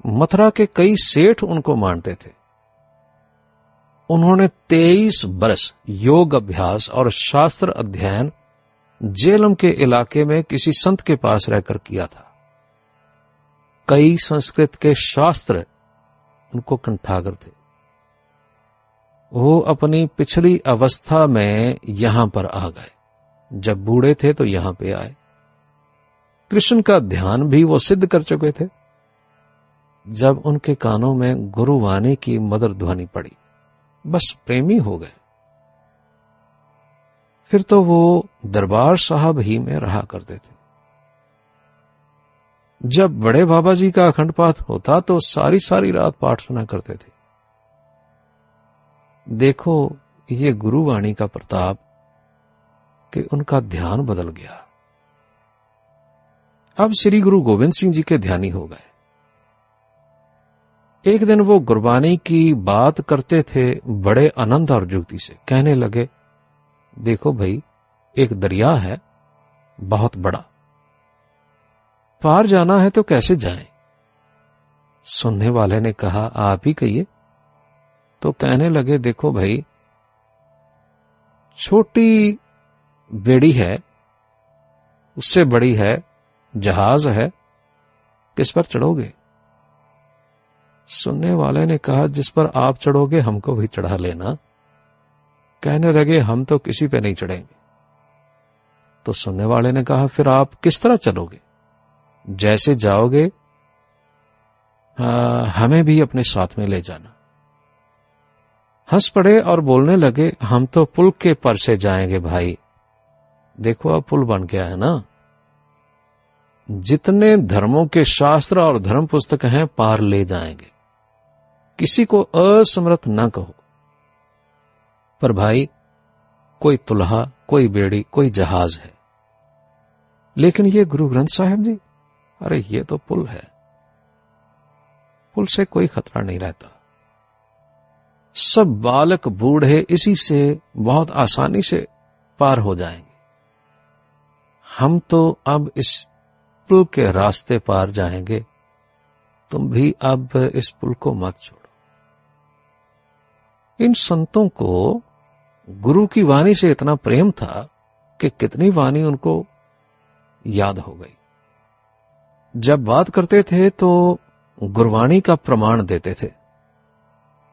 मथुरा के कई सेठ उनको मानते थे उन्होंने तेईस बरस योग अभ्यास और शास्त्र अध्ययन जेलम के इलाके में किसी संत के पास रहकर किया था। कई संस्कृत के शास्त्र उनको कंठागर थे। वो अपनी पिछली अवस्था में यहाँ पर आ गए। जब बूढ़े थे तो यहाँ पे आए। कृष्ण का ध्यान भी वो सिद्ध कर चुके थे। जब उनके कानों में गुरुवाणी की मधुर ध्वनि पड़ी बस प्रेमी हो गए। फिर तो वो दरबार साहब ही में रहा करते थे। जब बड़े बाबा जी का अखंड पाठ होता तो सारी सारी रात पाठ सुना करते थे। देखो, ये गुरुवाणी का प्रताप कि उनका ध्यान बदल गया। अब श्री गुरु गोविंद सिंह जी के ध्यानी हो गए। एक दिन वो गुरबानी की बात करते थे बड़े आनंद और जुगती से। कहने लगे, देखो भाई, एक दरिया है, बहुत बड़ा। पार जाना है तो कैसे जाएँ? सुनने वाले ने कहा, आप ही कहिए। तो कहने लगे, देखो भाई, छोटी बेड़ी है, उससे बड़ी है, जहाज़ है, किस पर चढ़ोगे? सुनने वाले ने कहा जिस पर आप चढ़ोगे हमको भी चढ़ा लेना। कहने लगे हम तो किसी पे नहीं चढ़ेंगे। तो सुनने वाले ने कहा फिर आप किस तरह चलोगे? जैसे जाओगे आ, हमें भी अपने साथ में ले जाना। हंस पड़े और बोलने लगे हम तो पुल के पर से जाएँगे भाई। देखो अब पुल बन गया है ना। जितने धर्मों के शास्त्र और धर्म पुस्तक हैं पार ले जाएँगे। किसी को असमर्थ न कहो। पर भाई, कोई तुल्हा कोई बेड़ी, कोई जहाज़ है। लेकिन ये गुरु ग्रंथ साहिब जी, अरे ये तो पुल है। पुल से कोई खतरा नहीं रहता। सब बालक बूढ़े इसी से बहुत आसानी से पार हो जाएँगे। हम तो अब इस पुल के रास्ते पार जाएँगे। तुम भी अब इस पुल को मत छोड़ो। इन संतों को गुरु की वाणी से इतना प्रेम था कि कितनी वाणी उनको याद हो गई। जब बात करते थे तो गुरवाणी का प्रमाण देते थे।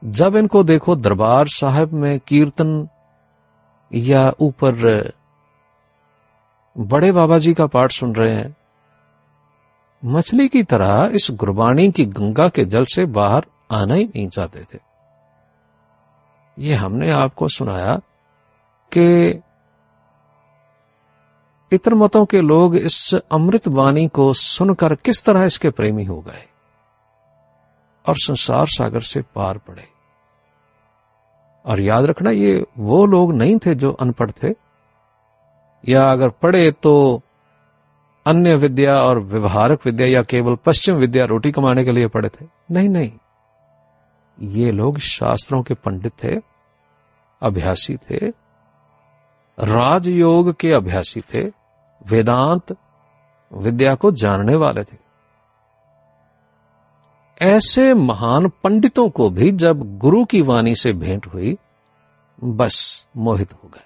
जब इनको देखो दरबार साहब में कीर्तन या ऊपर बड़े बाबा जी का पाठ सुन रहे हैं, मछली की तरह इस गुरबाणी की गंगा के जल से बाहर आना ही नहीं चाहते थे। ये हमने आपको सुनाया कि इतर मतों के लोग इस अमृत वाणी को सुनकर किस तरह इसके प्रेमी हो गए और संसार सागर से पार पड़े। और याद रखना, ये वो लोग नहीं थे जो अनपढ़ थे। या अगर पढ़े तो अन्य विद्या और व्यवहारक विद्या या केवल पश्चिम विद्या रोटी कमाने के लिए पढ़े थे। नहीं नहीं। ये लोग शास्त्रों के पंडित थे, अभ्यासी थे, राजयोग के अभ्यासी थे, वेदांत विद्या को जानने वाले थे। ऐसे महान पंडितों को भी जब गुरु की वाणी से भेंट हुई, बस मोहित हो गए।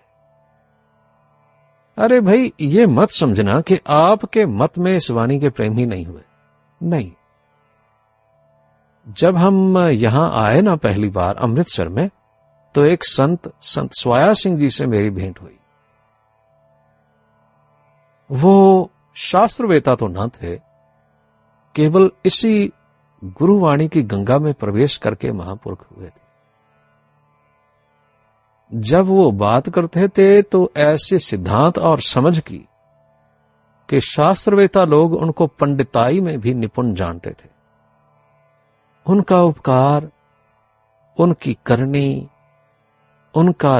अरे भाई, ये मत समझना कि आपके मत में इस वाणी के प्रेम ही नहीं हुए। नहीं। जब हम यहाँ आए ना पहली बार अमृतसर में तो एक संत संत स्वाया सिंह जी से मेरी भेंट हुई। वो शास्त्रवेता तो न थे, केवल इसी गुरुवाणी की गंगा में प्रवेश करके महापुरुष हुए थे। जब वो बात करते थे तो ऐसे सिद्धांत और समझ की कि शास्त्रवेता लोग उनको पंडिताई में भी निपुण जानते थे। उनका उपकार, उनकी करनी, उनका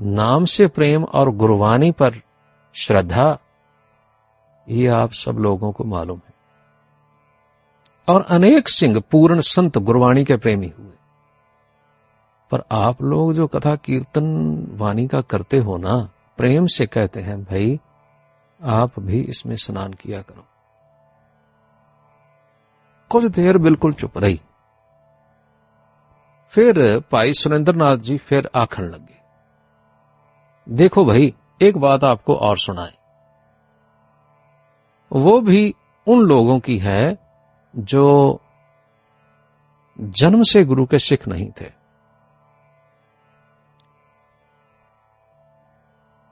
नाम से प्रेम और गुरुवाणी पर श्रद्धा, ये आप सब लोगों को मालूम है। और अनेक सिंह पूर्ण संत गुरवाणी के प्रेमी हुए। पर आप लोग जो कथा कीर्तन वाणी का करते हो ना, प्रेम से कहते हैं, भाई, आप भी इसमें स्नान किया करो। कुछ देर बिल्कुल चुप रही फिर भाई सुरेंद्र नाथ जी फिर आखन लगे देखो भाई एक बात आपको और सुनाए वो भी उन लोगों की है जो जन्म से गुरु के सिख नहीं थे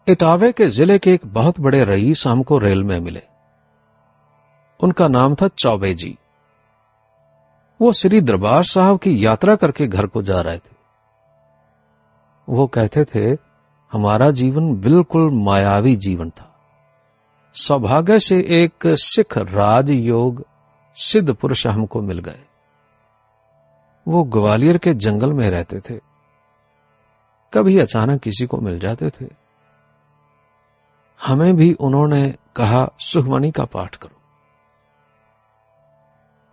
इटावे के ज़िले के एक बहुत बड़े रईस हमको रेल में मिले उनका नाम था चौबे जी वो श्री दरबार साहब की यात्रा करके घर को जा रहे थे। वो कहते थे, हमारा जीवन बिल्कुल मायावी जीवन था। सौभाग्य से एक सिख राजयोग सिद्ध पुरुष हमको मिल गए। वो ग्वालियर के जंगल में रहते थे। कभी अचानक किसी को मिल जाते थे। हमें भी उन्होंने कहा, सुखमणि का पाठ करो।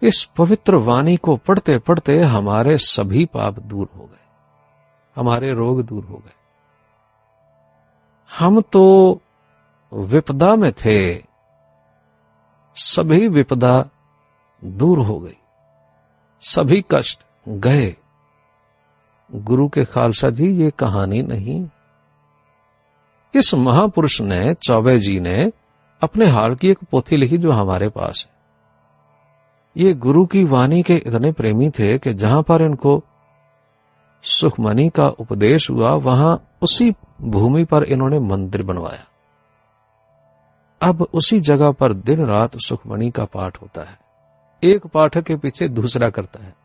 इस पवित्र वाणी को पढ़ते पढ़ते हमारे सभी पाप दूर हो गए। हमारे रोग दूर हो गए। हम तो विपदा में थे, सभी विपदा दूर हो गई, सभी कष्ट गए। गुरु के खालसा जी, ये कहानी नहीं। इस महापुरुष ने, चौबे जी ने अपने हाल की एक पोथी लिखी जो हमारे पास है। ये गुरु की वाणी के इतने प्रेमी थे कि जहाँ पर इनको सुखमणि का उपदेश हुआ, वहाँ उसी भूमि पर इन्होंने मंदिर बनवाया। अब उसी जगह पर दिन रात सुखमणि का पाठ होता है। एक पाठक के पीछे दूसरा करता है।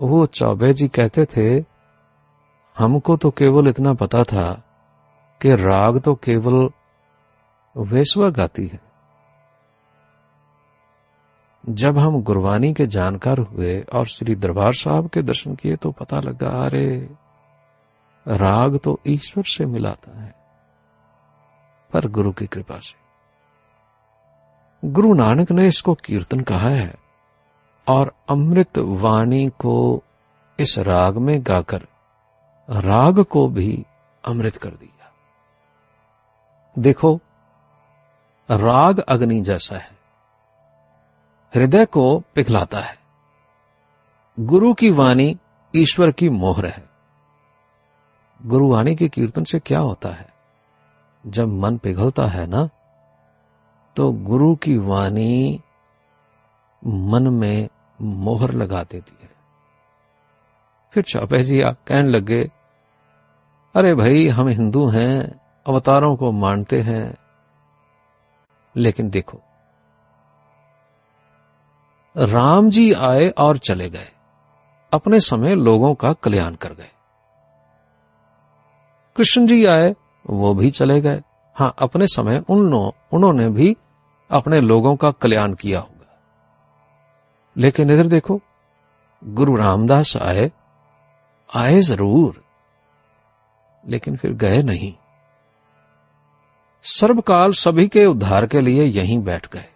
वो चौबे जी कहते थे, हमको तो केवल इतना पता था कि राग तो केवल वेसवा गाती है। जब हम गुरबानी के जानकार हुए और श्री दरबार साहब के दर्शन किए तो पता लगा, अरे, राग तो ईश्वर से मिलाता है, पर गुरु की कृपा से। गुरु नानक ने इसको कीर्तन कहा है और अमृत वाणी को इस राग में गाकर राग को भी अमृत कर दिया। देखो, राग अग्नि जैसा है। हृदय को पिघलाता है। गुरु की वाणी ईश्वर की मोहर है। गुरुवाणी के कीर्तन से क्या होता है? जब मन पिघलता है ना तो गुरु की वाणी मन में मोहर लगा देती है। फिर चौपे जी आप कहने लगे, अरे भाई, हम हिंदू हैं, अवतारों को मानते हैं, लेकिन देखो राम जी आए और चले गए। अपने समय लोगों का कल्याण कर गए। कृष्ण जी आए, वो भी चले गए। हाँ, अपने समय उन उन्होंने भी अपने लोगों का कल्याण किया होगा। लेकिन इधर देखो, गुरु रामदास आए आए ज़रूर, लेकिन फिर गए नहीं। सर्वकाल सभी के उद्धार के लिए यहीं बैठ गए।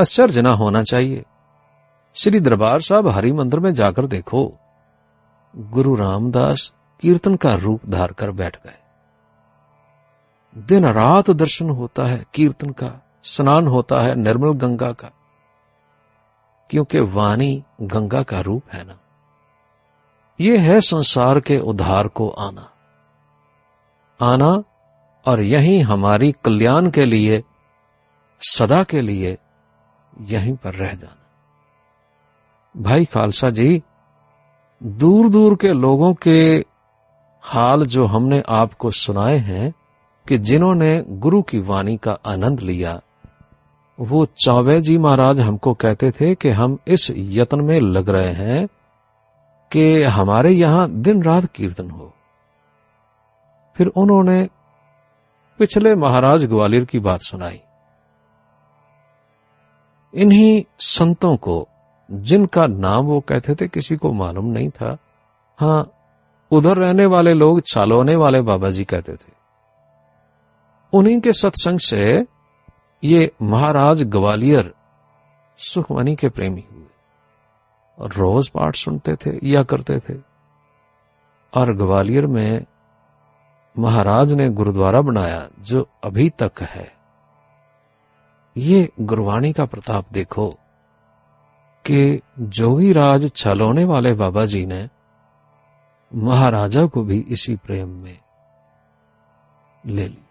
आश्चर्य न होना चाहिए। श्री दरबार साहब हरि मंदिर में जाकर देखो, गुरु रामदास कीर्तन का रूप धार कर बैठ गए। दिन रात दर्शन होता है, कीर्तन का, स्नान होता है निर्मल गंगा का, क्योंकि वाणी गंगा का रूप है ना। ये है संसार के उद्धार को आना। आना और यहीं हमारी कल्याण के लिए, सदा के लिए यहीं पर रह जाना। भाई खालसा जी दूर दूर के लोगों के हाल जो हमने आपको सुनाए हैं कि जिन्होंने गुरु की वाणी का आनंद लिया, वो चौबे जी महाराज हमको कहते थे कि हम इस यत्न में लग रहे हैं कि हमारे यहाँ दिन रात कीर्तन हो। फिर उन्होंने पिछले महाराज ग्वालियर की बात सुनाई। इन्हीं संतों को, जिनका नाम वो कहते थे, किसी को मालूम नहीं था। हाँ, उधर रहने वाले लोग चालोने वाले बाबा जी कहते थे। उन्हीं के सत्संग से ये महाराज ग्वालियर सुखमनी के प्रेमी हुए और रोज पाठ सुनते थे, या करते थे। और ग्वालियर में महाराज ने गुरुद्वारा बनाया, जो अभी तक है। ये गुरवाणी का प्रताप देखो कि जोगी राज छलोने वाले बाबा जी ने महाराजा को भी इसी प्रेम में ले लिया।